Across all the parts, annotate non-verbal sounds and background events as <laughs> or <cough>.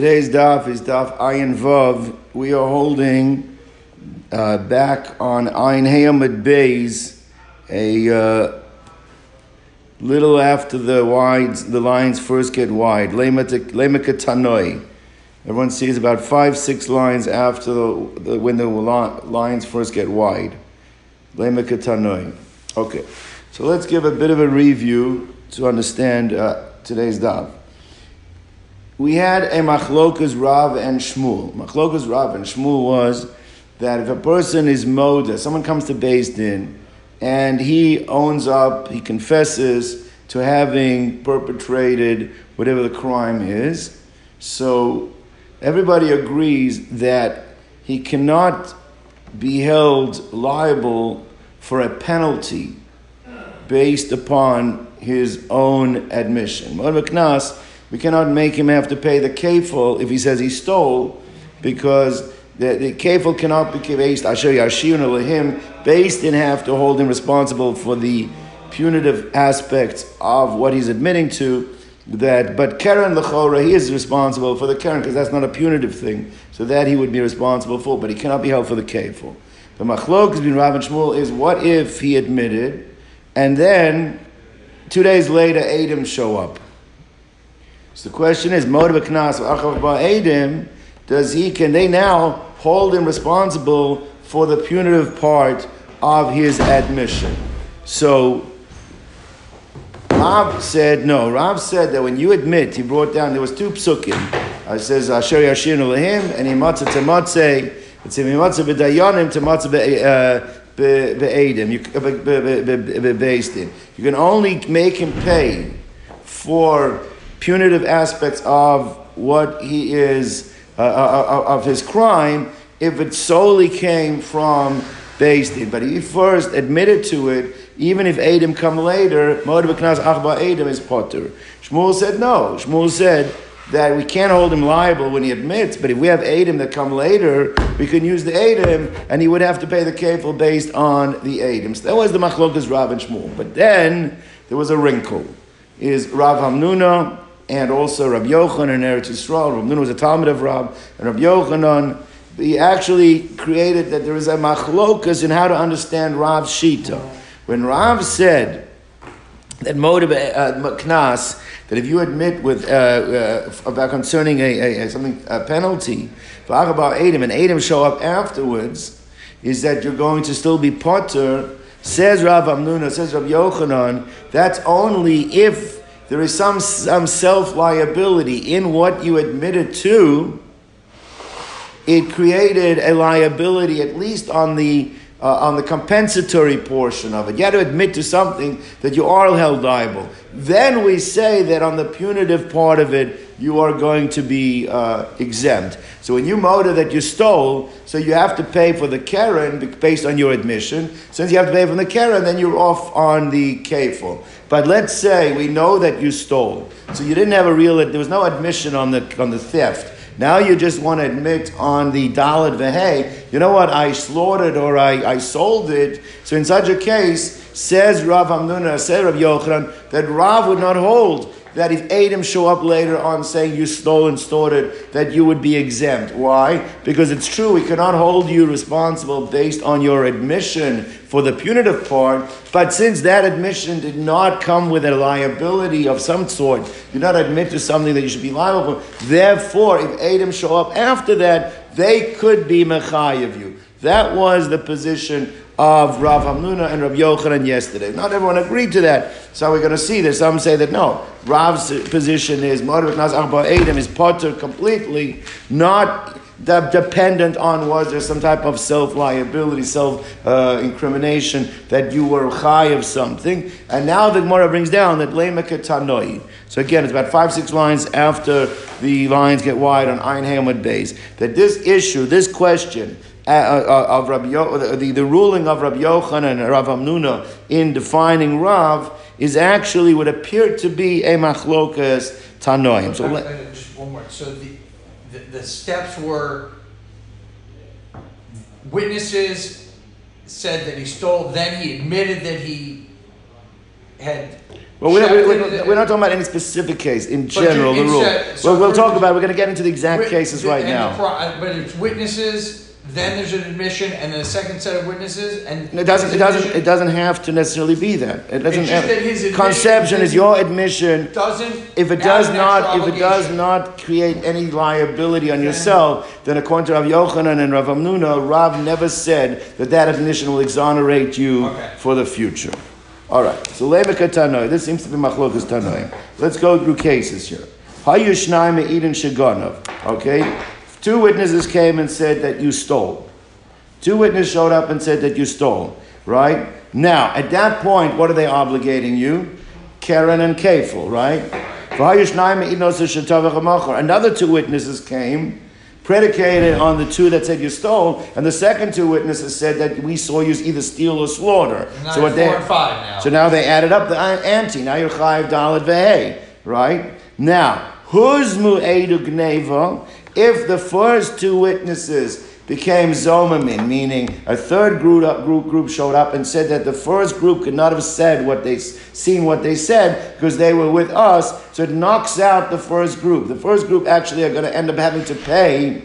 Today's daf is daf Ayin Vav. We are holding uh, back on Ayin Hayamad Bays, a uh, little after the wides, the lines first get wide. Lemeka Tanoi. Everyone sees about five, six lines after the, the when the lines first get wide. Lemeka Tanoi. Okay, so let's give a bit of a review to understand uh, today's daf we had a machlokas Rav and Shmuel. Machlokas Rav and Shmuel was that if a person is moda, someone comes to Beis Din, and he owns up, he confesses to having perpetrated whatever the crime is, so everybody agrees that he cannot be held liable for a penalty based upon his own admission. Knas we cannot make him have to pay the kafel if he says he stole, because the, the kafel cannot be based, Asher Yashiyun him based in have to hold him responsible for the punitive aspects of what he's admitting to. That, but Karen Lechora, he is responsible for the Karen because that's not a punitive thing. So that he would be responsible for, but he cannot be held for the kafel. The machlok between Rav and Shmuel is what if he admitted, and then two days later, Adam show up. So the question is, Motiv Knas Achav does he, can they now hold him responsible for the punitive part of his admission? So Rav said no. Rav said that when you admit, he brought down there was two psukim. Uh, it says Asher Yashir Lehim and Himatzah Tamatzeh. It's Himatzah B'Dayanim Tamatzah Be'edim. You You can only make him pay for punitive aspects of what he is, uh, uh, uh, of his crime, if it solely came from Din. But he first admitted to it, even if Adam come later, Moed B'Knas Achba Adam is Potter. Shmuel said no. Shmuel said that we can't hold him liable when he admits, but if we have Adam that come later, we can use the Adam, and he would have to pay the kafel based on the Adam. So that was the machlokas Rav and Shmuel. But then there was a wrinkle. Is Rav Hamnuna and also Rabbi Yochanan and Eretz Yisrael. Rabbi Nun was a Talmud of Rab, and Rabbi Yochanan, he actually created that there is a machlokas in how to understand Rav's Shita. When Rav said that motive uh, knas, that if you admit with uh, uh, about concerning a, a, a, something a penalty, for about Adam and Adam show up afterwards, is that you're going to still be potter. Says Rav Hamnuna, says Rav Yochanan, that's only if there is some, some self liability in what you admitted to, it created a liability, at least on the uh, on the compensatory portion of it. You had to admit to something that you are held liable. Then we say that on the punitive part of it, you are going to be uh, exempt. So when you motor that you stole, so you have to pay for the Karen based on your admission. Since you have to pay for the Karen, then you're off on the kafel. But let's say we know that you stole. So you didn't have a real, there was no admission on the, on the theft. Now you just want to admit on the dalit vehe, you know what, I slaughtered or I, I sold it. So in such a case, says Rav Hamnuna, says Rav Yochanan, that Rav would not hold that if Adam show up later on saying you stole and stored it, that you would be exempt. Why? Because it's true, we cannot hold you responsible based on your admission for the punitive part, but since that admission did not come with a liability of some sort, do not admit to something that you should be liable for, therefore, if Adam show up after that, they could be mechayiv you. That was the position of Rav Hamnuna and Rav Yochanan yesterday. Not everyone agreed to that. So we're going to see that some say that no, Rav's position is Moravik Naz Arba Adam is potter completely, not dependent on was there some type of self liability, self uh, incrimination that you were high of something. And now the Gemara brings down that Lemeka Tanoi. So again, it's about five, six lines after the lines get wide on Ein Hamad base. That this issue, this question, uh, uh, of Rabbi Yo, the, the ruling of Rabbi Yochanan and Rav Hamnuna in defining Rav is actually what appeared to be a machlokas tanoim. So, let, one more. So the, the, the steps were witnesses said that he stole. Then he admitted that he had Well, we're, Shefted we're, we're not talking about any specific case. In general, the rule. so Well, we'll talk about. We're going to get into the exact Wit- cases right now. pro- uh, But it's witnesses, then there's an admission, and then a second set of witnesses, and. It doesn't. It doesn't. It doesn't have to necessarily be that. It doesn't. Have, that conception is your admission. Doesn't. If it does not, if it does not create any liability on yourself, then according to Rav Yochanan and Rav Hamnuna, Rav never said that that admission will exonerate you Okay. for the future. All right. So lemeka tanoi. This seems to be machlokas tanoi. Let's go through cases here. Hayushnai me'idin shagonov. Okay. Two witnesses came and said that you stole. Two witnesses showed up and said that you stole, right? Now, at that point, what are they obligating you? Karen and Kafel, right? Another two witnesses came, predicated on the two that said you stole, and the second two witnesses said that we saw you either steal or slaughter. So what they four and five now. so now they added up the uh, ante. Now you're chayiv dalad ve'hey, right? Now, huzmu edu gneva, if the first two witnesses became zomamin, meaning a third group, group showed up and said that the first group could not have said what they seen what they said because they were with us, so it knocks out the first group. The first group actually are going to end up having to pay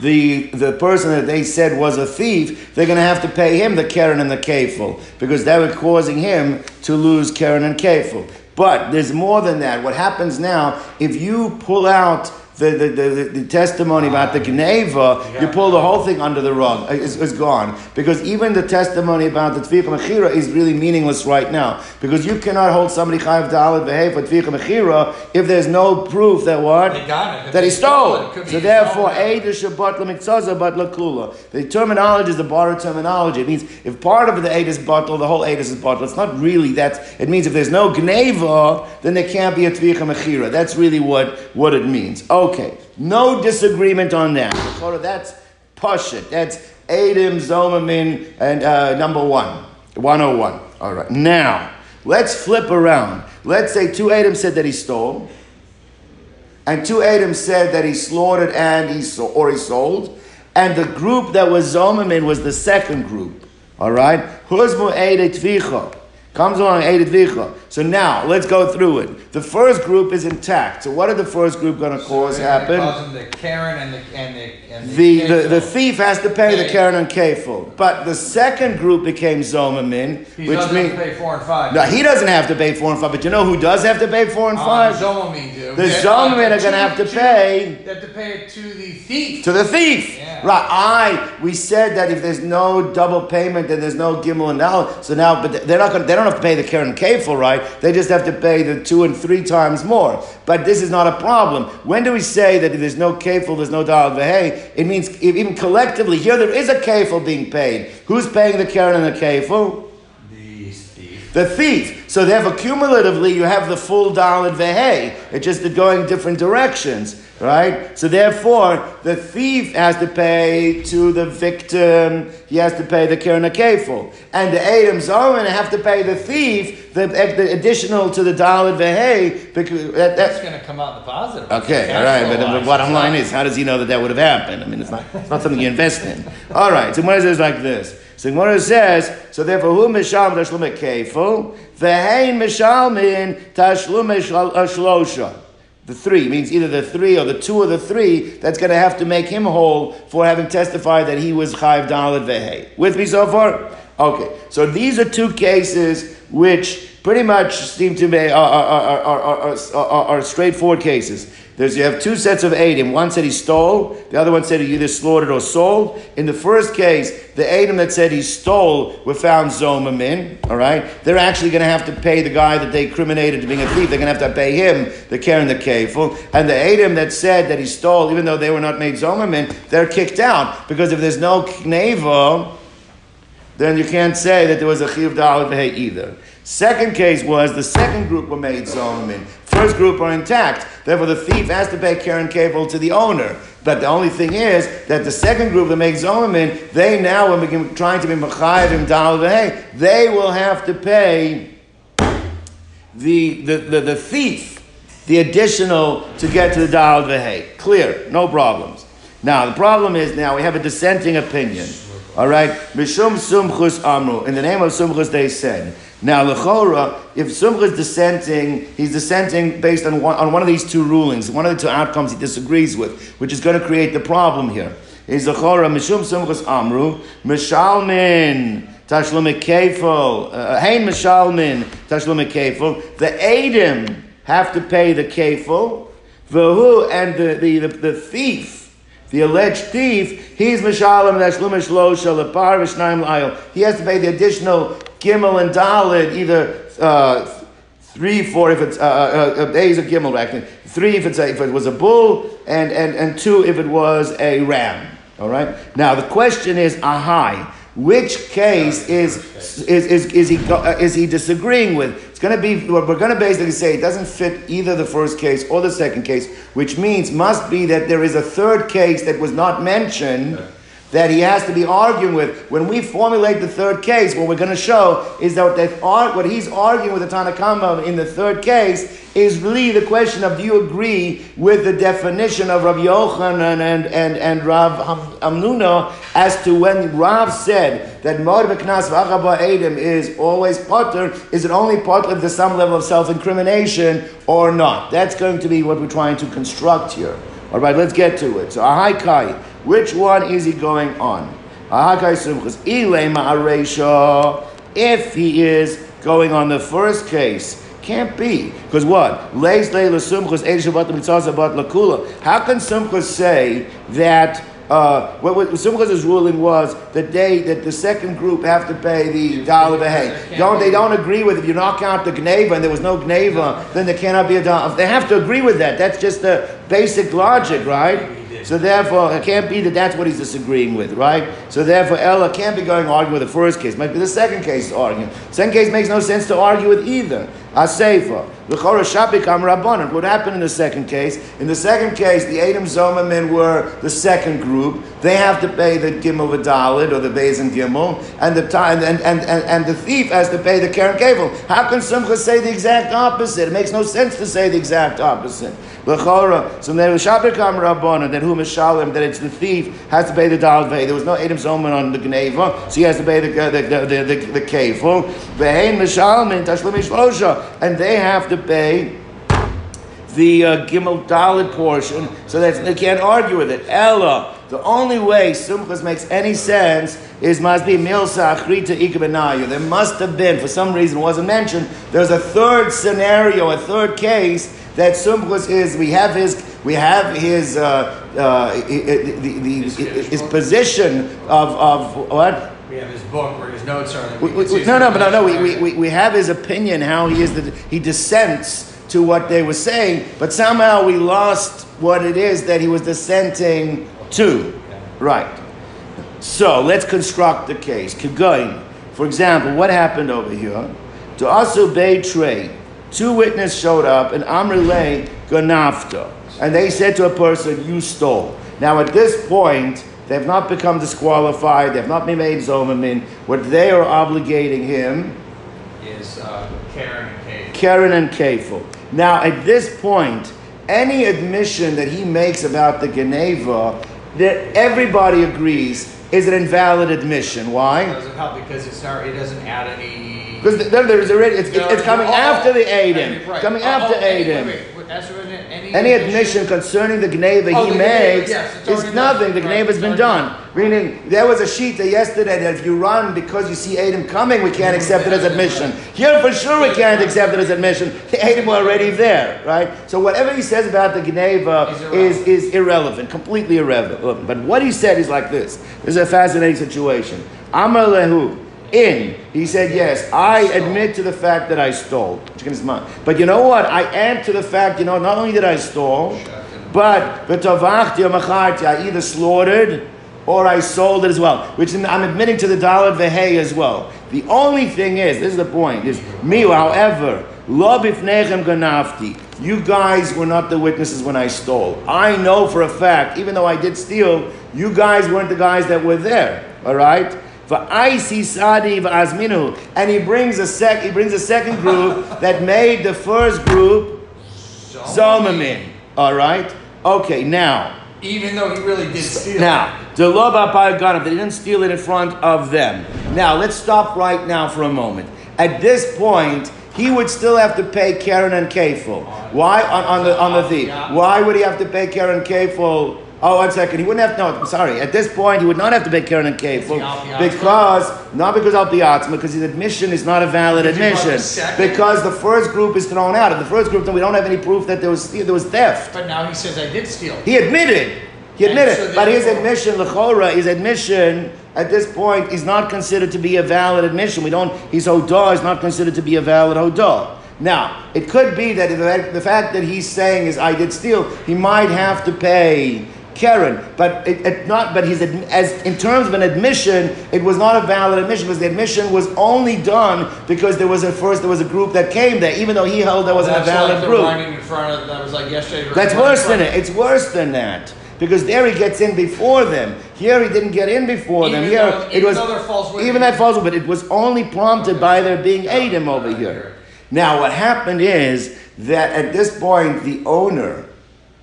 the the person that they said was a thief, they're going to have to pay him the Karen and the Kafel because they were causing him to lose Karen and Kafel. But there's more than that. What happens now, if you pull out the, the, the, the testimony about the Gneva, you pull the whole thing under the rug, uh, is, is gone. Because even the testimony about the Tvicha Mechira is really meaningless right now. Because you cannot hold somebody Chayav Dalit Behave for Tvicha Mechira if there's no proof that what? They got it. That he stole stole. it, it could be So he therefore, stole it. Eid Shabbat Lemikzaza Bat Lakula. The terminology is the borrowed terminology. It means if part of the Eid is bottle, the whole Eid is bottle. It's not really that. It means if there's no Gneva, then there can't be a Tvicha Mechira. That's really what, what it means. Okay. Okay, no disagreement on that. That's Pashit. That's Adim, Zomamin, and uh, number one. 101. All right. Now, let's flip around. Let's say two Adam said that he stole and two Adam said that he slaughtered and he or he sold, and the group that was Zomamin was the second group. All right, Huzmu Edet Tvicha comes along Edet Tvicha. So now let's go through it. The first group is intact. So what are the first group going to cause So happen? It calls them the Karen and the and the and The, the, the Kafel. thief has to pay the. Karen and Kafel. But the second group became Zomamin, He which doesn't means. have to pay four and five. No, he doesn't have to pay four and five, but you know who does have to pay four and Uh, five? The Zomamin do. The They- Zomamin uh, are gonna have to to- pay- They have to pay it to the thief. to the thief. Yeah. Right. I we said that if there's no double payment, then there's no gimel and now. So now, but they're not going. They don't have to pay the Karen Kafel, right? They just have to pay the two and three times more. But this is not a problem. When do we say that if there's no Kafel, there's no dal v'hei? It means even collectively here there is a Kafel being paid. Who's paying the Karen and the Kafel? The thief. The thief. So therefore, cumulatively, you have the full dalid vehe. It's just going different directions, right? So therefore, the thief has to pay to the victim. He has to pay the keren kefil, and the Adam Zoman have to pay the thief the, the additional to the dalid vehe because that, That's going to come out in the positive. Okay, all right, but the bottom line is, how does he know that that would have happened? I mean, it's not, it's not something you invest in. All right, so Gemara says like this. So Gemara says, so therefore, who mishalm tashlum kefil, vehein mishalmin tashlum uh, shlosha. The three means either the three or the two or the three. That's going to have to make him whole for having testified that he was chayv dalad vehe. With me so far? Okay, so these are two cases which pretty much seem to are, are, are, are, are straightforward cases. There's you have two sets of Adam. One said he stole, the other one said he either slaughtered or sold. In the first case, the Adam that said he stole were found zomamin. All right, they're actually going to have to pay the guy that they criminated to being a thief. They're going to have to pay him the care and the kafel. And the Adam that said that he stole, even though they were not made zomamin, they're kicked out because if there's no kneva, then you can't say that there was a chiv vehe either. Second case was the second group were made zomamin. First group are intact. Therefore, the thief has to pay Karen Cable to the owner. But the only thing is that the second group that make zomamin, they now are trying to be mechayiv and dalit vehe. They will have to pay the, the, the, the thief the additional to get to the dalit vehe. Clear, no problems. Now the problem is now we have a dissenting opinion. All right, Mishum Sumchus Amru. In the name of Sumchus, they said. Now, Lechora, if Sumchus is dissenting, he's dissenting based on one, on one of these two rulings, one of the two outcomes he disagrees with, which is going to create the problem here. Is Lechora Mishum Sumchus Amru Mishalmin Tashlum Kefil uh, Hein Mishalmin Tashlum. The Adim have to pay the Kefil. Vahu and the, the, the, the thief the alleged thief, he's mishalim nashlumish lo shalapar v'shnaim la'ayil. He has to pay the additional gimel and dalit, either uh, three, four if it's uh, uh, uh, a is a gimel actually, three if it's a, if it was a bull, and, and and two if it was a ram. All right. Now the question is, ahai. Which case is is, is, is he uh, is he disagreeing with? It's going to be we're going to basically say it doesn't fit either the first case or the second case, which means must be that there is a third case that was not mentioned that he has to be arguing with. When we formulate the third case, what we're going to show is that what he's arguing with the Tanakama in the third case is really the question of do you agree with the definition of Rav Yochanan and, and, and Rav Hamnuna as to when Rav said that Mod Beknas V'achaba Edom is always potter, is it only part of the some level of self-incrimination or not? That's going to be what we're trying to construct here. All right, let's get to it. So, Ahai Kai, which one is he going on? Ahai Kai Sumchus, if he is going on the first case, can't be. Because what? How can Sumchus say that uh, what, what ruling was that they that the second group have to pay the dollar behay. Don't they don't agree with if you knock out the gneva and there was no gneva, then there cannot be a dollar. They have to agree with that. That's just the basic logic, right? So therefore, it can't be that that's what he's disagreeing with, right? So therefore, Ella can't be going arguing with the first case. Might be the second case arguing. Second case makes no sense to argue with either. Aseifa. L'chora shapikam rabbanon. What happened in the second case? In the second case, the Adam Zomermen were the second group. They have to pay the Gimel Vidalid or the and Gimel, and the time and, and, and, and the thief has to pay the Karen Kavel. How can Simcha say the exact opposite? It makes no sense to say the exact opposite. L'chora. So there was shapikam rabbanon that who mishalim that it's the thief has to pay the Dalad Vei. There was no Adam Zomer on the Gneva, so he has to pay the the the the, the, the Kavel. Ve'ein mishalim tashlim and they have to pay the uh, Gimel Dalit portion, so that they can't argue with it. Ella, the only way Sumchus makes any sense is must be Milsa Achrita Ikabenayu. There must have been, for some reason wasn't mentioned, there's a third scenario, a third case that Sumchus is, we have his, we have his, uh, uh, the, the, the, his position of, of what? We have his book where his notes are. We, we, no, no, but no, no. We, we, we have his opinion how he is. The, he dissents to what they were saying, but somehow we lost what it is that he was dissenting to. Right. So let's construct the case. Kigoin. For example, what happened over here? To Asu Trey, two witnesses showed up and Amrile Ganafta. And they said to a person, You stole. Now at this point, they have not become disqualified. They have not been made zomamin. What they are obligating him is uh, Karen and Kafel. Karen and. Now, at this point, any admission that he makes about the Geneva, that everybody agrees is an invalid admission. Why? It doesn't help because it's not, it doesn't add any. Because then there's already it's, no, it's coming oh, after the Aiden. Right. Coming oh, after oh, Aiden. Wait, wait. Any, any admission concerning the Gneva oh, he makes yes, is nothing. The Gneva has been done. Meaning, there was a sheet yesterday that if you run because you see Adam coming, we can't accept it as admission. Here, for sure, we can't accept it as admission. The Adam were already there, right? So whatever he says about the Gneva uh, is, is irrelevant, completely irrelevant. But what he said is like this. This is a fascinating situation. Amar lehu in. He said, Yes, I admit to the fact that I stole. But you know what? I add to the fact, you know, not only did I stole, but I either slaughtered or I sold it as well. Which I'm admitting to the dollar vehe as well. The only thing is, this is the point, is me, however, lo bifnechem ganafti. You guys were not the witnesses when I stole. I know for a fact, even though I did steal, you guys weren't the guys that were there. All right? Sadi And he brings a sec he brings a second group that made the first group Zomamin. All right? Okay, now Even though he really did steal. Now, the law about Ganav, they didn't steal it in front of them. Now, let's stop right now for a moment. At this point, he would still have to pay Karen and Kafel. Why on, on the on the thief? Why would he have to pay Karen and Kafel? Oh, one second. He wouldn't have. No, I'm sorry. At this point, he would not have to pay Karen and Kafel because not because al piatzma, because his admission is not a valid Because you the admission. Because the first group is thrown out. Of the first group, then we don't have any proof that there was there was theft. But now he says I did steal. He admitted. He admitted. so but his admission, lechora, his admission at this point is not considered to be a valid admission. We don't. His hodah is not considered to be a valid hodah. Now, it could be that the fact that he's saying is I did steal, he might have to pay Karen, but it, it not. But he's as in terms of an admission, it was not a valid admission because the admission was only done because there was a first there was a group that came there, even though he held there wasn't a valid like group. in front of that was like yesterday. That's worse than it. It's worse than that. Because there he gets in before them. Here he didn't get in before them. Even Here though- it was even that false, but it was only prompted by there being Adam over here. Now what happened is that at this point the owner,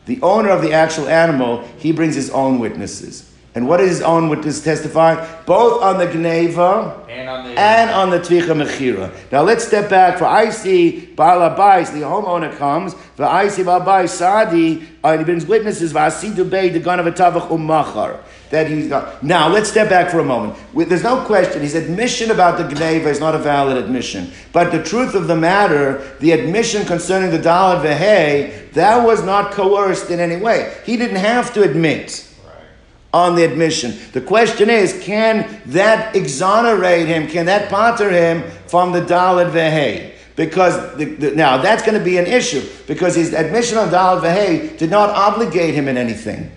the owner of the actual animal, he brings his own witnesses. And what does his own witness testify? Both on the Gneva And on the and on the Tvicha Mechira. Now let's step back. For I see Baal Abais, the homeowner comes. For I see Baal Abais Sadi, uh, he brings witnesses. V'asidu Bey, the gun of a Tavach Umachar. That he's got. Now let's step back for a moment. There's no question. His admission about the Gneva is not a valid admission. But the truth of the matter, the admission concerning the Dalit Vehe, that was not coerced in any way. He didn't have to admit on the admission. The question is, can that exonerate him? Can that pater him from the Dalit Vehe? Because the, the, now that's going to be an issue because his admission on Dalit Vehe did not obligate him in anything.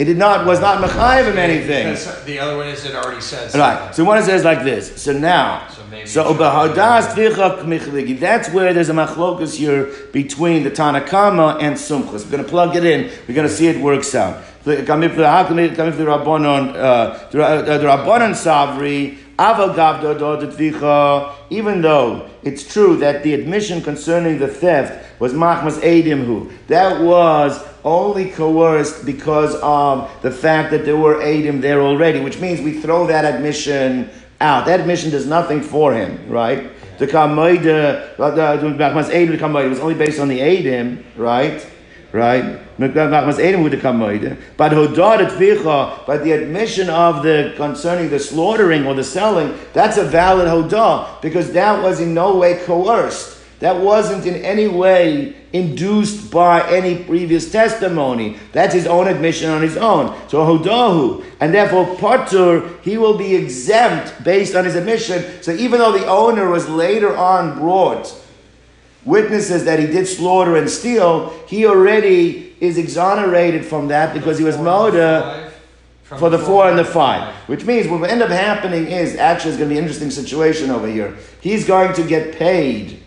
It did not was not mechayiv him anything. Because the other one is it already said. Right. So one says like this. So now, So maybe so it tvicha kmichligi. That's where there's a machlokus here between the Tanakama and Sumchus. We're going to plug it in. We're going to see it works out. The kamif the hakamif kamif the rabbanon uh, uh, savri avagav do do tvicha. Even though it's true that the admission concerning the theft was machmas Adim who. that was only coerced because of the fact that there were Adim there already, which means we throw that admission out. That admission does nothing for him, right? The Kamoida, it was only based on the Adim, right? Right? Machmas. But but the admission of the concerning the slaughtering or the selling, that's a valid Hodah because that was in no way coerced. That wasn't in any way induced by any previous testimony. That's his own admission on his own. So Hodahu. And therefore, Patur, he will be exempt based on his admission. So even though the owner was later on brought witnesses that he did slaughter and steal, he already is exonerated from that because he was Moda for the four and the five. Which means what will end up happening is actually it's going to be an interesting situation over here. He's going to get paid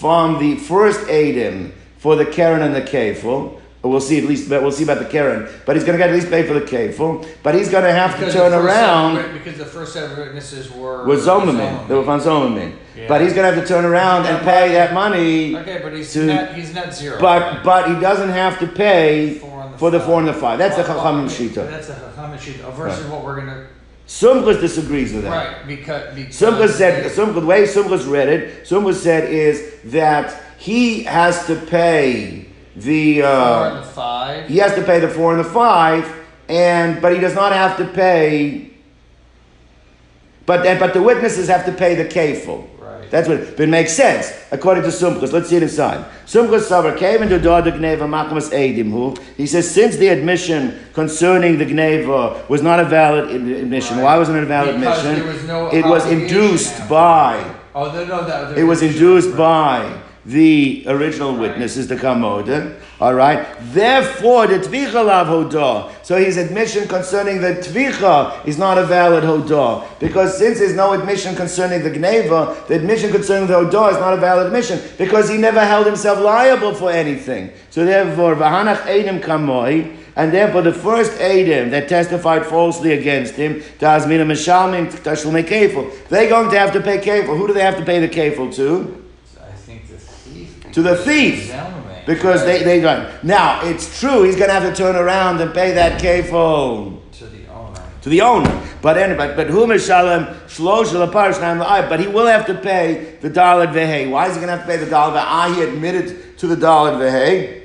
from the first Adim for the Karen and the Kefil. We'll see at least we'll see about the Karen, but he's going to get at least paid for the Kefil. But he's going to have Because to turn around because the first of witnesses were with Zomerman. They were from Zomerman. Yeah. But he's going to have to turn around and pay that money. Okay, but he's to- net he's zero. But but he doesn't have to pay the for the four and the five. That's the Chachamim Shita. That's the Chachamim Shita versus what we're gonna Sumchus disagrees with that. right because because Sumchus said Sumchus, the way Sumchus read it, Sumchus said is that he has to pay the four uh, and the five. he has to pay the four and the five, and but he does not have to pay. But but the witnesses have to pay the kafel. Right. That's what. But it makes sense according to Sumchus. Let's see it inside. Sumchus savar came into the gneva makamas edim who he says since the admission concerning the gneva was not a valid admission. Right. Why wasn't it a valid Because admission? was no it was induced by. Oh no, no that It was induced by the original witness is the Kamoda. All right. Therefore, the Tvicha lav hodah. So his admission concerning the Tvicha is not a valid hodah. Because since there's no admission concerning the Gneva, the admission concerning the hodah is not a valid admission. Because he never held himself liable for anything. So therefore, Vahanach Eidim Kamoi. And therefore, the first Adam that testified falsely against him, Tazmina Mishalmin Tashlumei Kefil, they're going to have to pay Kefil. Who do they have to pay the Kefil to? I think the thief. To the thief. Because they, they don't. Now, it's true, he's going to have to turn around and pay that kefil To the owner. to the owner. But anyway, but who mishalem shlosh leparish But he will have to pay the dollar vehe. Why is he going to have to pay the dollar vehe? Ah, he admitted to the dollar vehe.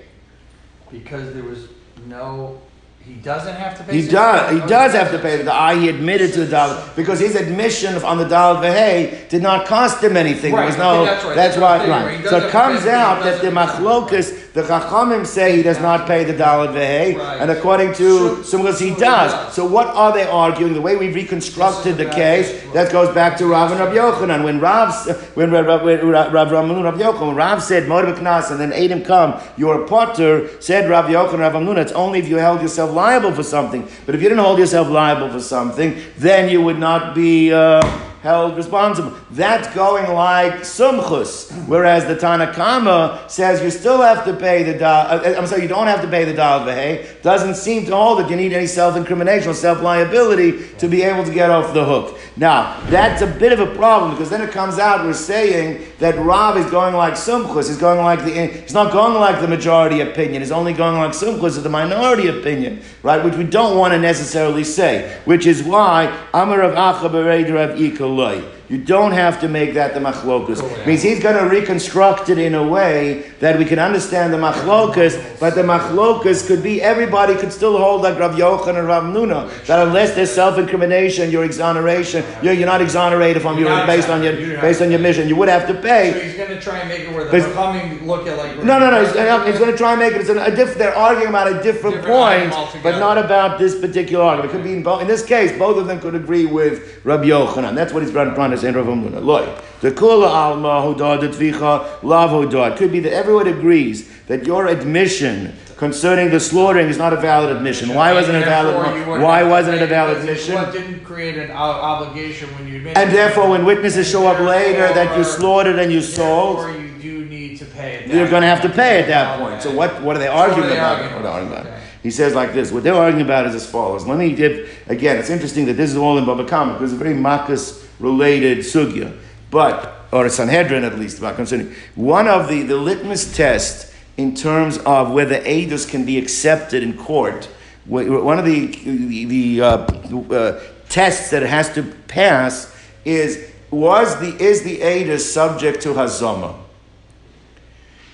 Because there was no, he doesn't have to pay. He does. He does have to pay the dollar. He admitted to the dollar because his admission on the dollar vehe did not cost him anything. There Right, was no. that's right. That's That's what I'm why. saying, Right. So it comes pay, but he out that the machlokas, the chachamim say he does not pay the dollar vehe, Right. and according to Sure. He he does. So what are they arguing? The way we reconstructed the case that goes back to Rav and Rav Yochanan. When Rav, when Rav, Rav, Rav, Rav Ramun, Rav Yochanan, Rav said Moed and then Adam come, you're a potter. Said Rav Yochanan, Rav Hamnuna, it's only if you held yourself liable for something. But if you didn't hold yourself liable for something, then you would not be. Uh, held responsible. That's going like sumchus, whereas the Tanakama says you still have to pay the dal. Uh, I'm sorry, you don't have to pay the dal vehe. Doesn't seem to hold that you need any self-incrimination or self-liability to be able to get off the hook. Now that's a bit of a problem because then it comes out we're saying that Rav is going like sumchus. He's going like the. He's not going like the majority opinion. He's only going like sumchus, is the minority opinion, right? Which we don't want to necessarily say. Which is why Amar of Acha Rav Ikal loy. You don't have to make that the machlokus. Cool. Means he's going to reconstruct it in a way that we can understand the machlokus, but the machlokus could be everybody could still hold like Rav Yochanan and Rav Nuna that unless there's self-incrimination, your exoneration, you're, you're not exonerated from You're your not based on your exonerated. You don't based on your mission. You would have to pay. So he's gonna try and make it where the Chachamim look at like. No, no, no. He's, he's going to try and make it. It's a, a diff, they're arguing about a different, point, but not about this particular argument. It could be in, both, in this case, both of them could agree with Rabbi Yochanan. That's what he's trying to in Rav Hamnuna. Loy, the kula alma hudad tvicha lav hudad. It could be that everyone agrees that your admission concerning the slaughtering is not a valid admission. Why wasn't it a valid? Why wasn't it a valid admission? What didn't create an obligation when you admitted. And therefore, when witnesses show up later that you slaughtered and you sold. You do need to pay. You're going to have to pay at that point. So what, what are they arguing about? arguing What are they arguing about? about? Okay. He says like this. What they're arguing about is as follows. Let me give again. It's interesting that this is all in Baba Kama because it's a very Makkos related sugya, but or a Sanhedrin at least about concerning one of the the litmus test in terms of whether edus can be accepted in court. One of the the, the uh, uh, tests that it has to pass is was the is the edus subject to hazama.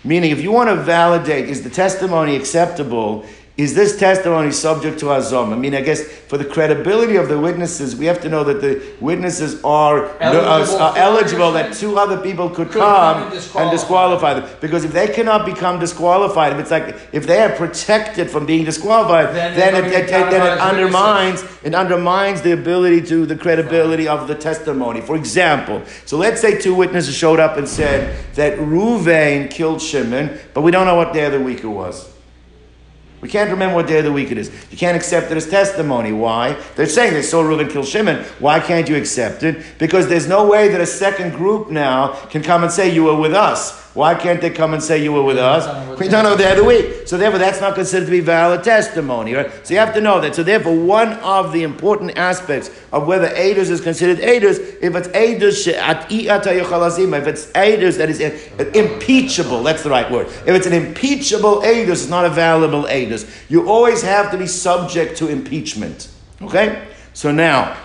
Meaning, if you want to validate, is the testimony acceptable? Is this testimony subject to azom? I mean, I guess for the credibility of the witnesses, we have to know that the witnesses are uh, Eligible are eligible that two other people could, Could come, and and disqualify. disqualify them. Because if they cannot become disqualified, if it's like if they are protected from being disqualified, Then then, it, it, it- then it undermines it undermines the ability to the credibility of the testimony. For example, so let's say two witnesses showed up and said that Ruvain killed Shimon, but we don't know what day of the week it was. We can't remember what day of the week it is. You can't accept it as testimony. Why? They're saying they saw Reuben kill Shimon. Why can't you accept it? Because there's no way that a second group now can come and say you were with us. Why can't they come and say you were with us? We don't know the week. So therefore, that's not considered to be valid testimony. Right? So you have to know that. So therefore, one of the important aspects of whether Eidos is considered Eidos, if it's Eidos she'at i'ata yochalazima, if it's Eidos that is impeachable, that's the right word. If it's an impeachable Eidos, it's not a valuable Eidos. You always have to be subject to impeachment. Okay? So now,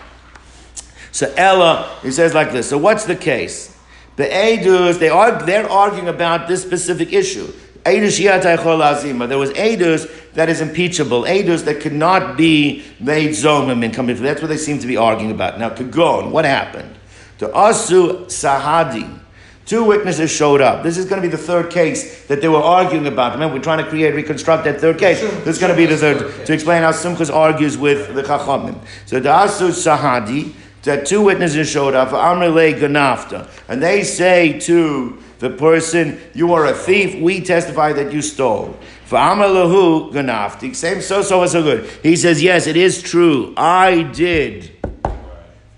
so Ella, he says like this. So what's the case? The Eidos, they are, they're arguing about this specific issue. Eidos shiatay chol azima. There was Eidos that is impeachable. Eidos that could not be made zomim and come That's what they seem to be arguing about. Now, Kagon, what happened? To Asu Sahadi, two witnesses showed up. This is going to be the third case that they were arguing about. Remember, we're trying to create, reconstruct that third case. This is going to be the third, to explain how Sumchus argues with the Chachamim. So the Asu Sahadi, that two witnesses showed up, for Amrele Ganafta, and they say to the person, You are a thief, we testify that you stole. For Amrlahu Ganafti, same so so so good. He says, Yes, it is true. I did.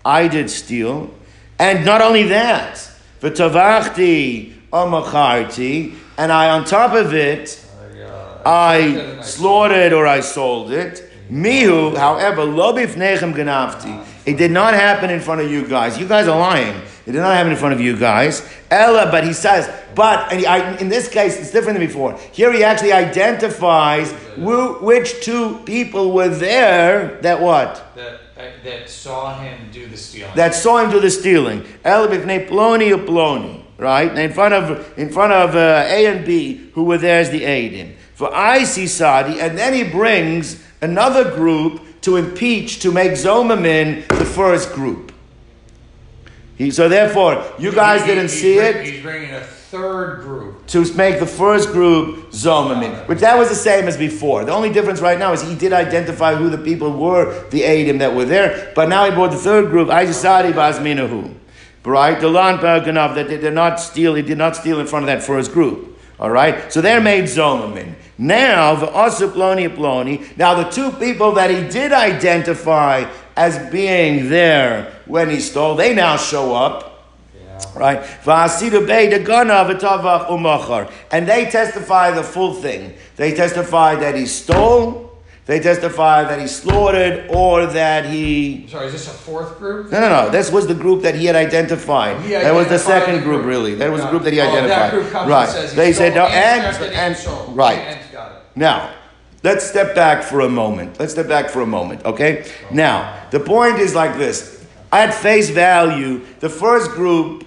I did steal. And not only that, for Tavachti Amacharti, and I on top of it, I slaughtered or I sold it. Mihu, however, Lobif bifnechem ganafti. It did not happen in front of you guys. You guys are lying. It did not happen in front of you guys. Ella, but he says, but and I, in this case, it's different than before. Here he actually identifies who, which two people were there that what? That, uh, that saw him do the stealing. That saw him do the stealing. Ella b'fnei ploni ploni. Right? In front of, in front of uh, A and B, who were there as the Adim. For I see Sadi, and then he brings another group to impeach, to make Zomamin the first group. He, so therefore, you guys He- didn't see bring- it He's bringing a third group. to make the first group Zomamin, which that was the same as before. The only difference right now is he did identify who the people were, the Adim that were there, but now he brought the third group, Aisadi Bazminahu. Right? The Lan Bergenov, that they did not steal, he did not steal in front of that first group. All right? So they're made Zomamin. Now, the Ploni Ploni, now the two people that he did identify as being there when he stole, they now show up. Right? Va'asidu bey degana v'tavach umachar. And they testify the full thing. They testify that he stole, they testify that he slaughtered, or that he. Sorry, is this a fourth group? No, no, no. This was the group that he had identified. He that was the second group, group. really. That was the group that he. Oh, that identified. group comes and right. they said no, and and thefted and, right. And. Now, let's step back for a moment. Let's step back for a moment, okay? Now, the point is like this. At face value, the first group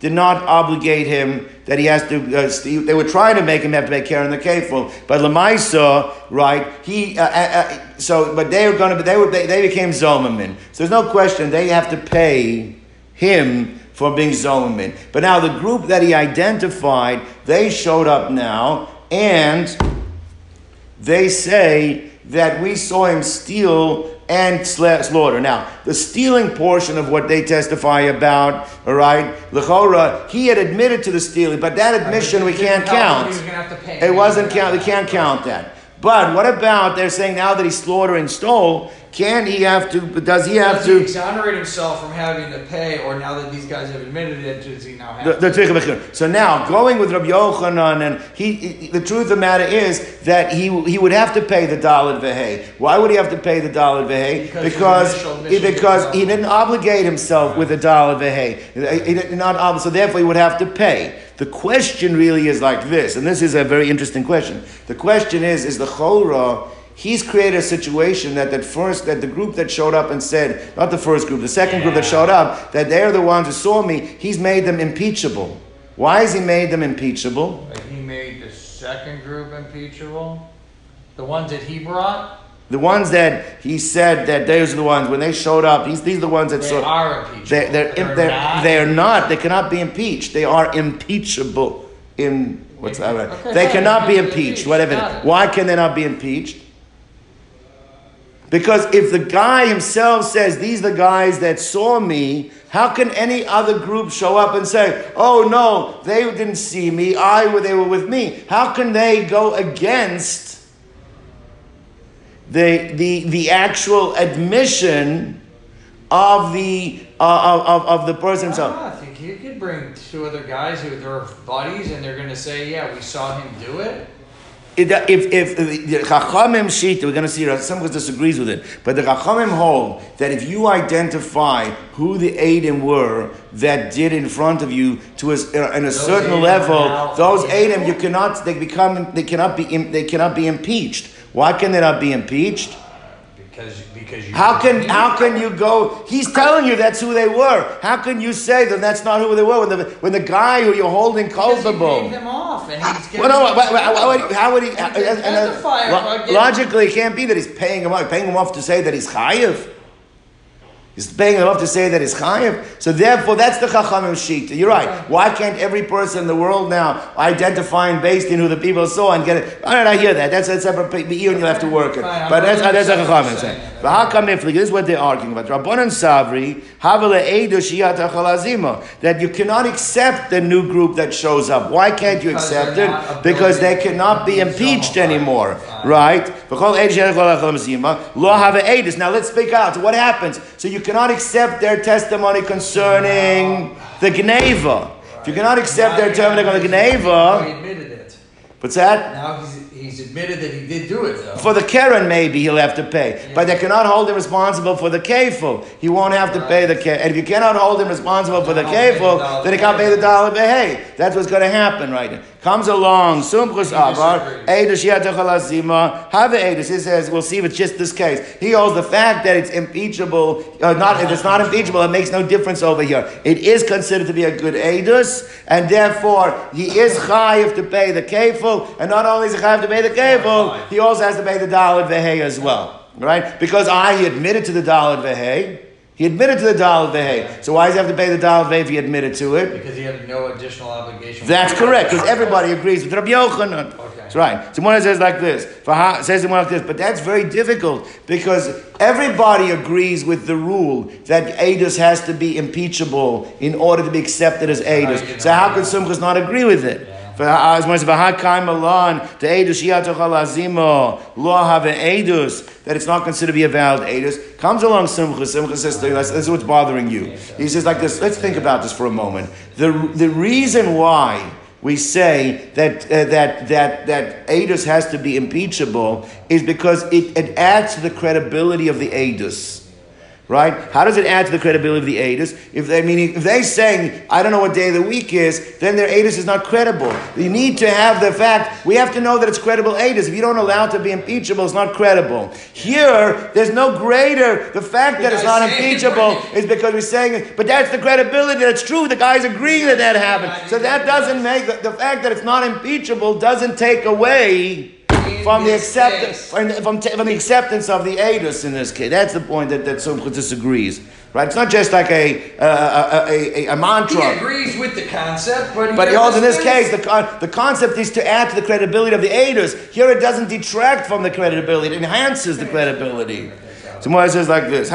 did not obligate him that he has to. Uh, they were trying to make him have to make care in the kafel, but Lamaisa, right? He uh, uh, uh, so, but they were going to. They were. They, they became zomamin. So there's no question they have to pay him for being zomamin. But now the group that he identified, they showed up now, and they say that we saw him steal and slaughter. Now, the stealing portion of what they testify about, all right, Lechora, he had admitted to the stealing, but that admission we can't count. He was gonna have to pay. It wasn't count. We can't count that. But what about they're saying now that he slaughtered and stole? Can he have to? Does he have Does he to? exonerate himself from having to pay, or now that these guys have admitted it, does he now have The, to? the. So now, going with Rabbi Yochanan, and he, he- the truth of the matter is that he, he would have to pay the Dalit Vehe. Why would he have to pay the Dalit Vehe? Because Because, he, because he didn't obligate himself with the Dalit Vehe. He did not so therefore he would have to pay. The question really is like this, and this is a very interesting question. The question is, is the Chora, he's created a situation that that first, that the group that showed up and said, not the first group, the second group that showed up, that they're the ones who saw me, he's made them impeachable. Why has he made them impeachable? He made the second group impeachable, the ones that he brought. The ones that he said that those are the ones, when they showed up, these, these are the ones that They saw. are impeachable. They're, they're, They're they're, not they're not. They cannot be impeached. They are impeachable. In what's that? Okay, they cannot be They impeached. Whatever. Why can they not be impeached? Because if the guy himself says these are the guys that saw me, how can any other group show up and say, "Oh no, they didn't see me. I were they were with me"? How can they go against the the the actual admission of the uh, of, of the person himself? I think you could bring two other guys who they're buddies, and they're gonna say, "Yeah, we saw him do it." It- uh, If if uh, the Chachamim sheet, we're going to see uh, that someone disagrees with it, but the Chachamim hold that if you identify who the Adim were that did in front of you to a, in a Those certain level, those? Adim you cannot they become they cannot be they cannot be impeached. Why can they not be impeached? Because because you. How can how can you go? He's telling you that's who they were. How can you say that that's not who they were when the when the guy who you're holding Because he culpable? paid them off, and he's Well, giving no, them- but- but how would- how would he? And to uh, uh, lo- logically, it can't be that he's paying him off. Paying him off to say that he's chayiv. He's paying off to say that he's chayiv. So therefore, that's the chachamim sheet. You're right. Why can't every person in the world now identifying based in who the people saw and get it? All right, I hear that. That's a separate. But you and you'll have to work it. But that's that's a chachamim saying. But how come if this is what they're arguing about? Rabbanan Savri havale shiyat that you cannot accept the new group that shows up. Why can't you accept it? Because they cannot be impeached anymore, right? V'chol eidu shiyat chalazima lo have edus. Now let's speak out. What happens? So you cannot accept their testimony concerning the gneva. If you cannot accept Now their testimony on the gneva, He admitted it. what's that? Now he's, he's admitted that he did do it though. For the Karen, maybe he'll have to pay, but they cannot hold him responsible for the kefil. He won't have to pay the kefil. And if you cannot hold him responsible for the I'll pay the kefil, then he can't pay the dollar behay. That's what's going to happen right now. Comes along, sumchus avar, edus yatachalazima, have edus. He says, we'll see if it's just this case. He holds the fact that it's impeachable, uh, not if it's not impeachable, it makes no difference over here. It is considered to be a good edus, and therefore he is chayiv to pay the kefil, and not only is he chayiv to pay the kefil, he also has to pay the dollar vehay as well, right? Because I he admitted to the dollar vehay. He admitted to the dollar vehay. So why does he have to pay the dollar vehay if he admitted to it? Because he had no additional obligation. That's correct, because everybody agrees with Rabbi Yochanan. Okay. That's right. Someone says like this, Faha- says someone like this, but that's very difficult because everybody agrees with the rule that Adus has to be impeachable in order to be accepted as Adus. So how could Sumchus not agree with it? For as much as Vahakaim Alon, the Edus Yatochal Azimo, Law have Edus, that it's not considered to be a valid Edus, comes along Sumchus. Sumchus says, to you, this is what's bothering you. He says like this, let's think about this for a moment. The, the reason why we say that uh, that that that Adus has to be impeachable is because it, it adds to the credibility of the Adus. Right? How does it add to the credibility of the Adus? If they meaning if they saying I don't know what day of the week is, then their Adus is not credible. You need to have the fact. We have to know that it's credible Adus. If you don't allow it to be impeachable, it's not credible. Here, there's no greater. The fact that it's not impeachable is because we're saying, but that's the credibility. That's true. The guys agree that that happened. So that doesn't make the, the fact that it's not impeachable doesn't take away from the acceptance from, from, from the acceptance of the Adus in this case. That's the point that that Sumcha disagrees. Right? It's not just like a a, a, a, mantra. He agrees with the concept, but he But holds in this case, the, con- the concept is to add to the credibility of the aiders. Here it doesn't detract from the credibility, it enhances the credibility. So says like this.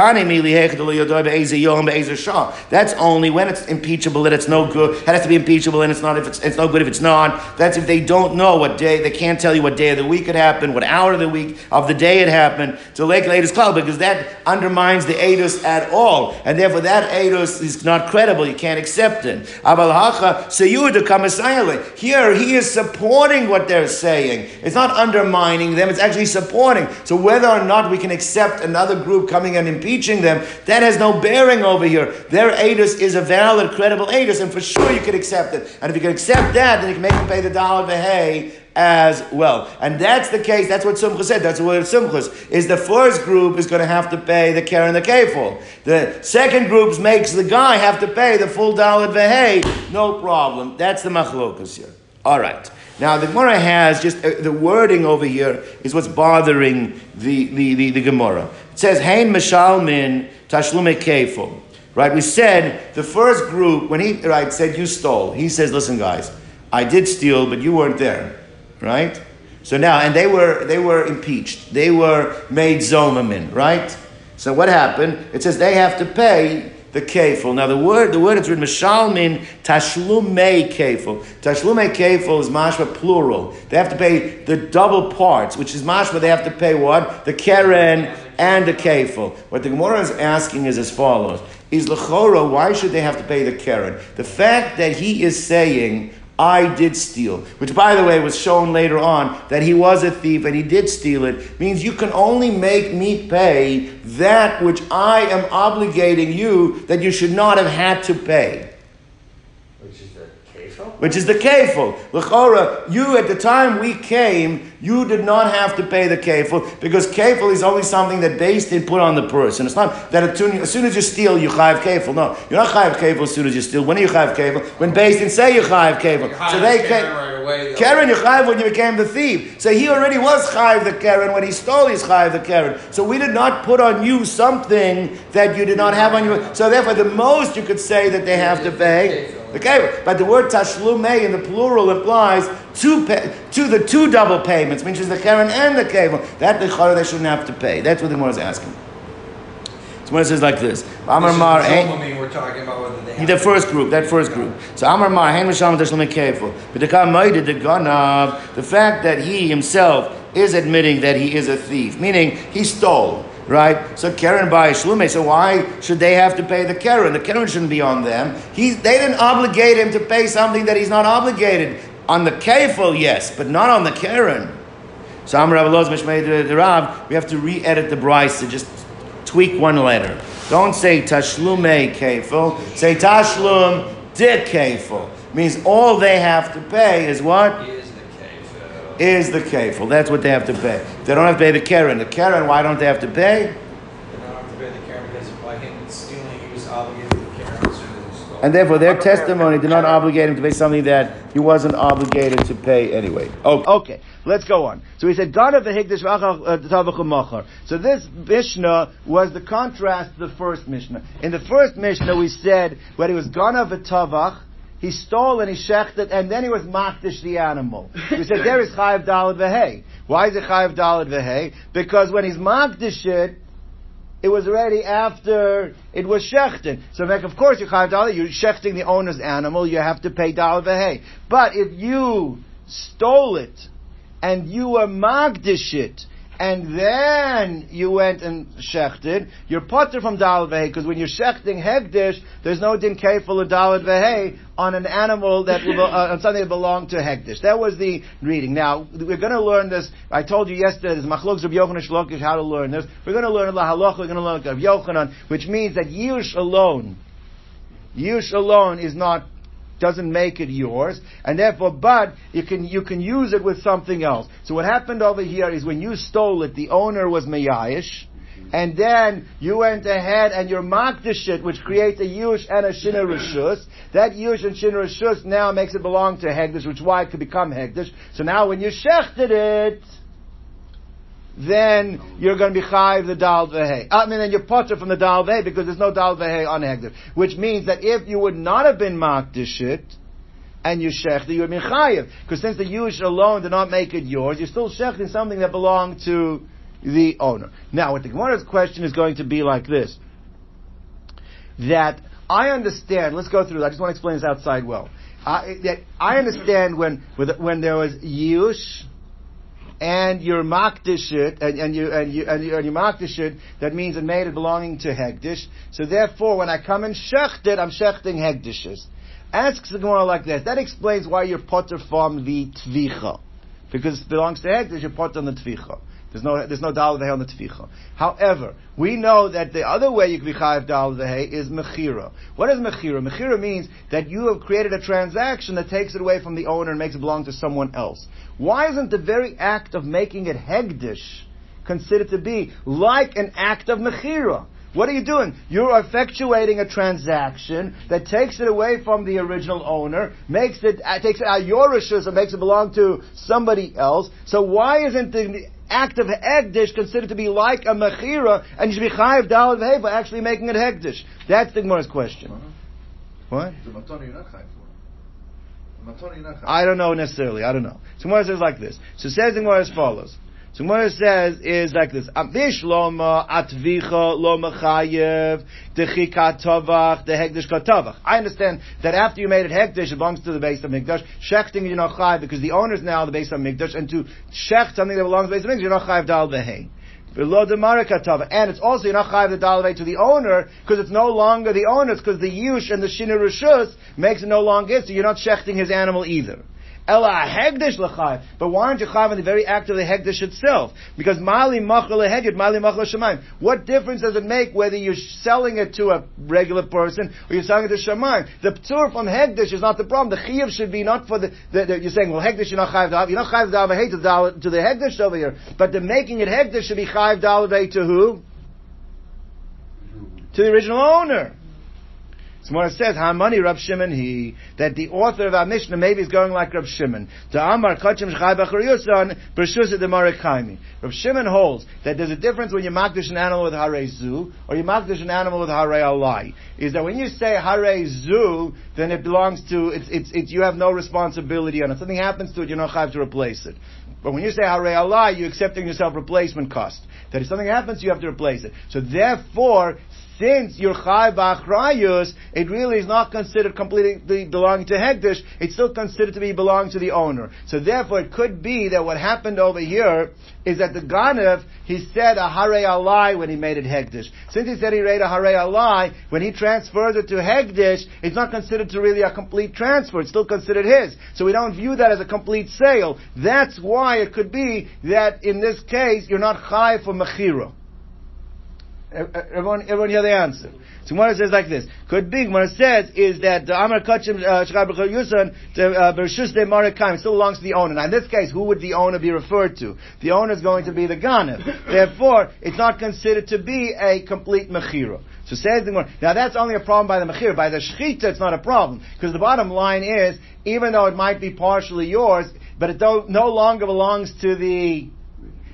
That's only when it's impeachable that it's no good. It has to be impeachable, and it's not if it's it's no good if it's not. That's if they don't know what day they can't tell you what day of the week it happened, what hour of the week of the day it happened. To lake latest cloud because that undermines the edus at all, and therefore that edus is not credible. You can't accept it. Aval hacha seyuda kamasayale. Here he is supporting what they're saying. It's not undermining them. It's actually supporting. So whether or not we can accept another group coming and impeaching them, that has no bearing over here. Their edus is a valid, credible edus, and for sure you can accept it. And if you can accept that, then you can make them pay the dollar hay as well. And that's the case, that's what Sumchus said, that's what Sumchus is the first group is going to have to pay the care and the kefil. The second group makes the guy have to pay the full dollar vehay, no problem. That's the machlokas here. All right. Now the Gemara has just uh, the wording over here is what's bothering the, the, the, the Gemara. It says, Hein Meshalmin Tashlume Kefil. Right? We said the first group, when he right said you stole, he says, listen guys, I did steal, but you weren't there. Right? So now, and they were they were impeached. They were made zomamin, right? So what happened? It says they have to pay the kefil. Now the word the word it's written mishalmin tashlumei kefil. Tashlumei kefil is mashma plural. They have to pay the double parts, which is mashma. They have to pay what the keren and the kefil. What the Gemara is asking is as follows: Is lechora? Why should they have to pay the keren? The fact that he is saying. I did steal, which by the way was shown later on that he was a thief and he did steal it, means you can only make me pay that which I am obligating you that you should not have had to pay. Which is the kefil? Which is the kefil. L'chora, you at the time we came, you did not have to pay the kefil because kefil is only something that based in put on the person. It's not that as soon, as soon as you steal, you chayiv kefil. No, you're not chayiv kefil as soon as you steal. When are you chayiv kefil? When based in say you chayiv kefil. So they came. right away. Karen, you chayiv when you became the thief. So he already was chayiv the Karen when he stole his chayiv the Karen. So we did not put on you something that you did not have on you. So therefore, the most you could say that they have to pay kefir. But the word tashlumei in the plural implies two, pa- two the two double payments, which is the Karen and the kefir. That the chara they shouldn't have to pay. That's what the Gemara is asking. So when it says like this, Amar Mar. the we're talking about whether they the first group, that first group. So Amar Mar, Hein Misham Tashlume Kefil. But the Kamaida, the Ganav, the fact that he himself is admitting that he is a thief, meaning he stole, right? So Karen by Shlume, so why should they have to pay the Karen? The Karen shouldn't be on them. He, they didn't obligate him to pay something that he's not obligated. On the Kefil, yes, but not on the Karen. So Rav we have to re-edit the Braisa to just tweak one letter. Don't say Tashlume Kefil, say Tashlum De. Means all they have to pay is what? Is the kefil. Is the Kefil. That's what they have to pay. They don't have to pay the Karen. The Karen, why don't they have to pay? They don't have to pay the Karen because by him stealing, he was obligated to the Karen. So it was stolen. And therefore, their testimony did not obligate him to pay something that he wasn't obligated to pay anyway. Okay, okay. let's go on. So he said, God of the Higdash uh, Machar. So this Mishnah was the contrast to the first Mishnah. In the first Mishnah, we said, when he was Ganav Tavach, he stole and he shechted, and then he was makdish the animal. We said there is chayav dalad v'hei. Why is it chayav dalad v'hei? Because when he's makdish it, it was already after it was shechted. So, like, of course, you're chayav dalad. You're shechting the owner's animal. You have to pay dalad v'hei. But if you stole it and you were magdish it, and then you went and shechted, you're potter from dalad v'hei, because when you're shechting hegdish, there's no din kefil of dalad v'hei on an animal that uh, on something that belonged to hegdish. That was the reading. Now, we're going to learn this, I told you yesterday, there's machlok of Yochanan Shlokish, how to learn this. We're going to learn la halacha, we're going to learn of Yochanan, which means that yush alone, yush alone is not doesn't make it yours, and therefore, but you can you can use it with something else. So what happened over here is when you stole it, the owner was mayayish, and then you went ahead and you're makdish it, which creates a yush and a shina rishus. That yush and shina rishus now makes it belong to hegdish, which why it could become hegdish. So now when you shechted it, then you're going to be chayiv the dal v'hei. I mean, then you're potter from the dal v'hei because there's no dal v'hei on hegdish. Which means that if you would not have been makdish and you shechted, you would been chayiv. Because since the yush alone did not make it yours, you're still shechting something that belonged to the owner. Now, what the Gemara's question is going to be like this. That I understand, let's go through, I just want to explain this outside well. I, that I understand when, when there was yush, and you're makdish it, and, and you and you and you and you makdish it, that means it made it belonging to hegdish. So therefore, when I come and shecht it, I'm shechting hegdishes. Asks the Gemara like this. That explains why you're potter from the tvicha, because it belongs to hegdish. You're potter on the tvicha. There's no there's no dal on the tvicha. However, we know that the other way you can be chayiv dal is mechira. What is mechira? Mechira means that you have created a transaction that takes it away from the owner and makes it belong to someone else. Why isn't the very act of making it hegdish considered to be like an act of mechira? What are you doing? You're effectuating a transaction that takes it away from the original owner, makes it uh, takes it out your rishus and makes it belong to somebody else. So why isn't the act of hegdish considered to be like a mechira, and you should be chayiv dalad v'hei by actually making it hegdish? That's the Gemara's question. Uh-huh. What? The matana you're not chayiv for. The matana you're not chayiv. I don't know necessarily. I don't know. So Gemara says like this. So says the Gemara as follows. So Gemara says is like this: Avish loma atvicha loma chayev dechikat tovach dehegdish katavach. I understand that after you made it hegdish, it belongs to the Beis HaMikdash. Shechting you're not chayiv because the owner is now the Beis HaMikdash, and to shecht something that belongs to the Beis HaMikdash, you're not chayiv dal vehein. And it's also you're not chayiv the dalvei to the owner because it's no longer the owner's because the yush and the shinarushus makes it no longer so you're not shechting his animal either. Ella hegdish l'chayv. But why aren't you chayiv in the very act of the hegdish itself? Because mali machal heged, mali machal shemaim. What difference does it make whether you're selling it to a regular person or you're selling it to shemaim? The ptur from hegdish is not the problem. The chiyuv should be not for the, the, the you're saying, well, hegdish you're not chayiv dal, you're not chayiv dal hate to, dal- to the hegdish over here. But the making it hegdish should be chayiv dal to who? To the original owner. It says Hamani Rav Shimon he that the author of our Mishnah maybe is going like Rav Shimon. To Amar Kachim Shchai Bachariyusan Bershusa de Marakaimi. Rab Shimon holds that there's a difference when you makdish an animal with Hare Zu or you makdish an animal with Hare Alai. Is that when you say Hare Zu, then it belongs to it's it's it's you have no responsibility on it. Something happens to it, you're not have to replace it. But when you say Hare Allah, you're accepting yourself replacement cost. That if something happens, you have to replace it. So therefore, since you're chai ba'achrayus, it really is not considered completely belonging to Hegdish, it's still considered to be belonging to the owner. So therefore it could be that what happened over here is that the Ganev, he said a hare alai when he made it Hegdish. Since he said he made a hare alai, when he transfers it to Hegdish, it's not considered to really a complete transfer, it's still considered his. So we don't view that as a complete sale. That's why it could be that in this case, you're not chai for mechira. Everyone, everyone hear the answer. So Gemara says like this. Could be, Gemara says, is that the Amar Kachim uh, Shechar B'chol Yusan, uh, Bershus De Marikaim, still belongs to the owner. Now in this case, who would the owner be referred to? The owner is going to be the Ganev. <laughs> Therefore, it's not considered to be a complete Mechira. So says the Gemara, now that's only a problem by the Mechir. By the Shechita, it's not a problem. Because the bottom line is, even though it might be partially yours, but it no longer belongs to the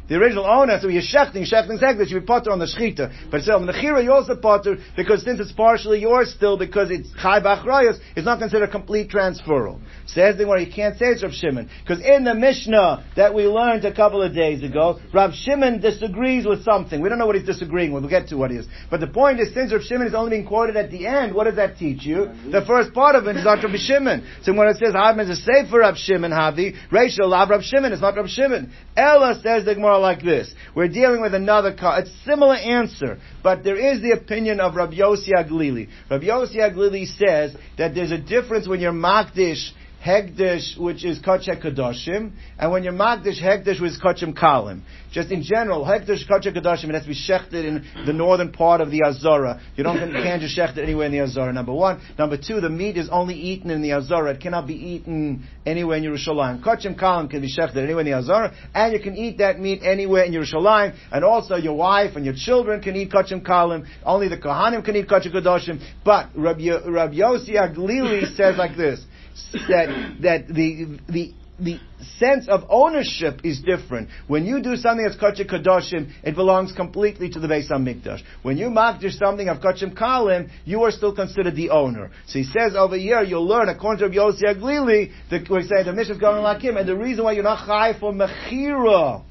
the original owner, so you're shechting, shechting segdus, you would potter on the shechita. But still, on the chira, you also potter, because since it's partially yours still, because it's chai b'achrayos, it's not considered complete transferal. Says the where you can't say it's Rav Shimon. Because in the Mishnah that we learned a couple of days ago, Rav Shimon disagrees with something. We don't know what he's disagreeing with, we'll get to what he is. But the point is, since Rav Shimon is only being quoted at the end, what does that teach you? The first part of it is not Rav Shimon. So when it says, Hadman is a safer Rav Shimon, Havi, Rachel, Lav Rav Shimon, it's not Rav Shimon. Ella says the Gemara like this. We're dealing with another car. It's similar answer, but there is the opinion of Rabbi Yossi HaGlili. Rabbi Yossi HaGlili says that there's a difference when you're makdish Hegdish, which is Kachek Kadoshim, and when you're Magdish, Hegdish, is Kachim Kalim. Just in general, Hegdish, Kachek Kadoshim, it has to be shechted in the northern part of the Azora. You don't can't just anywhere in the Azora, number one. Number two, the meat is only eaten in the Azora. It cannot be eaten anywhere in Yerushalayim. Kachim Kalim can be shechted anywhere in the Azora, and you can eat that meat anywhere in Yerushalayim, and also your wife and your children can eat Kachim Kalim. Only the Kohanim can eat Kachim Kadoshim. But Rabbi, Rabbi Yossi HaGlili says like this, that that the the the sense of ownership is different. When you do something that's Kachim Kadoshim, it belongs completely to the Beis HaMikdash. When you makdish something of Kachim Kalim, you are still considered the owner. So he says over here, you'll learn, according to Yossi HaGlili, that we say the mission is going like him, and the reason why you're not high for Mechira,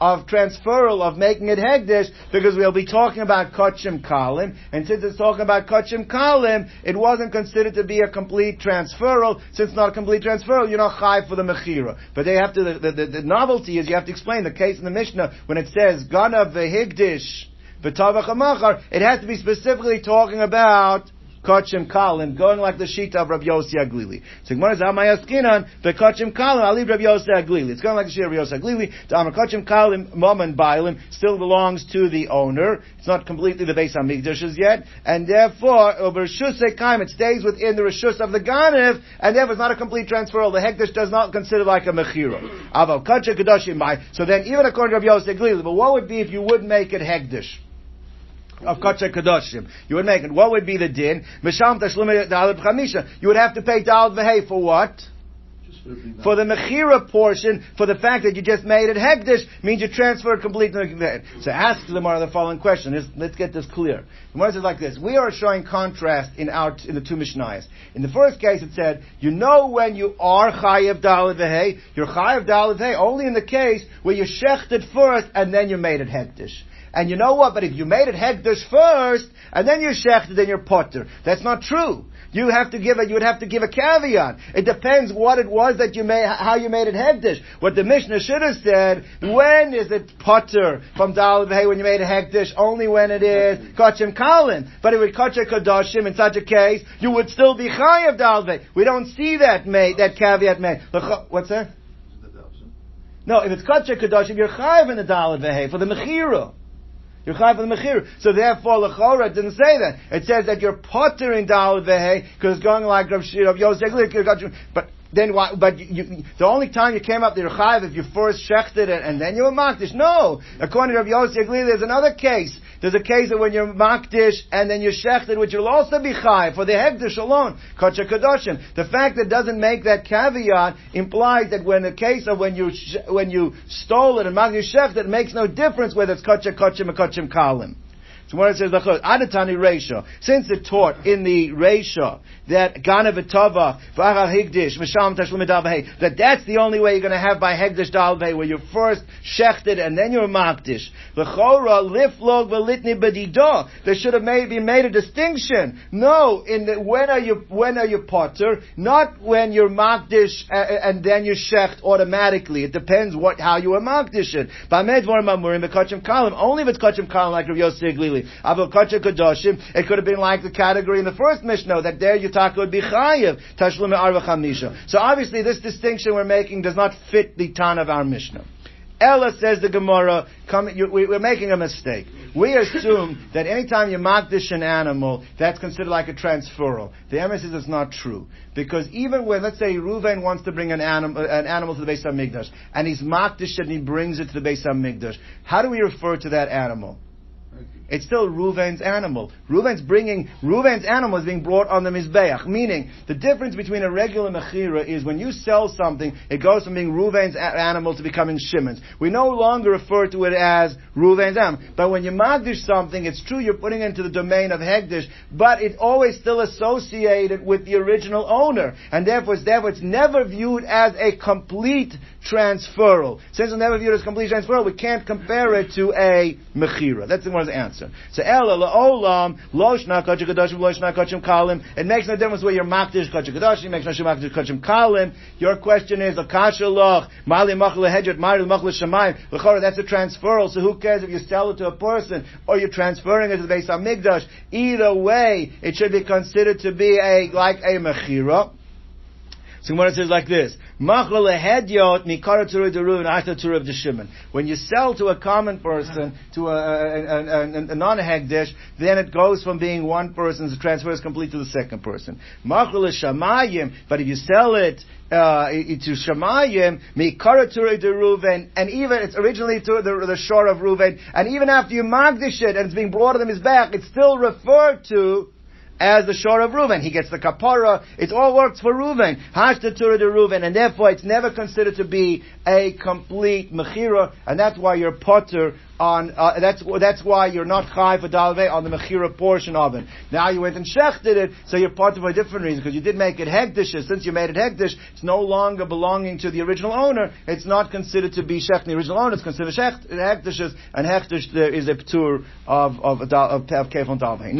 of transferal, of making it Hegdish, because we'll be talking about Kachim Kalim, and since it's talking about Kachim Kalim, it wasn't considered to be a complete transferal, since not a complete transferal, you're not Chai for the Mechira. But they have to, the, the, the, novelty is you have to explain the case in the Mishnah, when it says, Gana vehigdish, v'tavach it has to be specifically talking about Kachim Kalim, going like the sheet of Rabbi Yossi HaGlili. So Gemara says, Amayaskinan, the Kachim Kalim, I leave Rabbi Yossi HaGlili. It's going like the sheet of Rabbi Yossi HaGlili. The Amar Kachim Kalim, Mom and Bailim, still belongs to the owner. It's not completely the Beis HaMikdash yet, and therefore, over Rishus Kaim, it stays within the Rishus of the Ganev, and therefore it's not a complete transfer. The Hekdesh does not consider like a Mechira. Aval Kachim Kadashim So then, even according to Rabbi Yossi HaGlili, but what would be if you would make it Hekdesh? Of Kachay Kadoshim. You would make it. What would be the din? Misham Tashlum Chamisha. You would have to pay Dal Vehei for what? For the Mechira portion, for the fact that you just made it Hegdish, means you transferred completely. So ask the Gemara the following question. Let's, let's get this clear. The Gemara says like this. We are showing contrast in our, in the two Mishnayos. In the first case it said, you know when you are Chayev Dalad Vehei, you're Chayev Dalad Vehei only in the case where you shechted first and then you made it Hegdish. And you know what? But if you made it hegdish first, and then you shechted, then you're potter. That's not true. You have to give a, you would have to give a caveat. It depends what it was that you made, how you made it hegdish. What the Mishnah should have said, when is it potter from Dalad Hey when you made it hegdish? Only when it is kachim kalin. But if it kachim kadoshim in such a case, you would still be chayav Dalad We don't see that made, that caveat made. What's that? No, if it's kachim kadoshim, you're chayav in the Dalad for the mechira. You're chayav for the mechir. So therefore, lechora didn't say that. It says that you're potter in dal because it's going like Rav Yosef. But then why, but you, you, the only time you came up to Rechayev if you first shechted it and then you were makdish. No! According to Rav Yosef there's another case. There's a case of when you're makdish and then you're shechted, which will also be chayiv for the hegdish alone. Kacha kadoshim. The fact that doesn't make that caveat implies that when the case of when you, when you stole it and makdish shechted, it makes no difference whether it's kacha kachim or kachim kalim. It says Adatani Reisha, since it taught in the Reisha that Gana V'Tava V'Achal Higdish Misham Tashlim that that's the only way you're going to have by Hegdish Dalvei, where you first shechted and then you're makdish. L'chora liflog v'litni b'didah. There should have maybe made a distinction. No, in the, when are you, when are you potter? Not when you're makdish uh, and then you're shecht automatically. It depends what, how you are makdish it. Only if it's kachim kalim like Rav Yosef. Kadoshim. It could have been like the category in the first Mishnah that there Yutaka would be chayiv. Tashlum arva chamisha. So obviously this distinction we're making does not fit the ton of our Mishnah. Ella says the Gemara, come, you, we, are making a mistake. We assume <laughs> that anytime you makdish an animal, that's considered like a transferal. The emes says it's not true. Because even when, let's say, Reuven wants to bring an animal, an animal to the Beis HaMikdash, and he's makdish and he brings it to the Beis HaMikdash, how do we refer to that animal? It's still Reuven's animal. Reuven's bringing, Reuven's animal is being brought on the Mizbeach. Meaning, the difference between a regular Mechira is when you sell something, it goes from being Reuven's animal to becoming Shimon's. We no longer refer to it as Reuven's animal. But when you Magdish something, it's true you're putting it into the domain of Hegdish, but it's always still associated with the original owner. And therefore, therefore, it's never viewed as a complete transferal. Since never viewed as complete transferal, we can't compare it to a Mechira. That's the one answer. So Ella la'olam lo shna kachim kadashim lo shna kachim kalim. It makes no difference whether you're makdish kachim kadashim, makes no difference makdish kachim kalim. Your question is akasha loch mali machal hedget mali machal shemayim. L'chora that's a transferal. So who cares if you sell it to a person or you're transferring it to the Beis HaMikdash? Either way, it should be considered to be a like a mechira. So Gemara says like this: When you sell to a common person to a, a, a, a non-hegdish, then it goes from being one person's transfers complete to the second person. But if you sell it uh, to Shemayim, Mikara Ture de Reuven, and even it's originally to the, the shore of Reuven, and even after you magdish it and it's being brought to his back, it's still referred to as the shore of Reuven. He gets the kapara. It all works for Reuven. Hash the Torah de Reuven, and therefore it's never considered to be a complete mechira, and that's why you're potter on. Uh, that's that's why you're not chai for dalve on the mechira portion of it. Now you went and shechted it, so you're potter for a different reason because you did make it hegdish. Since you made it hegdish, it's no longer belonging to the original owner. It's not considered to be shech. The original owner is considered shecht, hegdishes, and hegdish is a ptur of of of, of, of kefon dalve.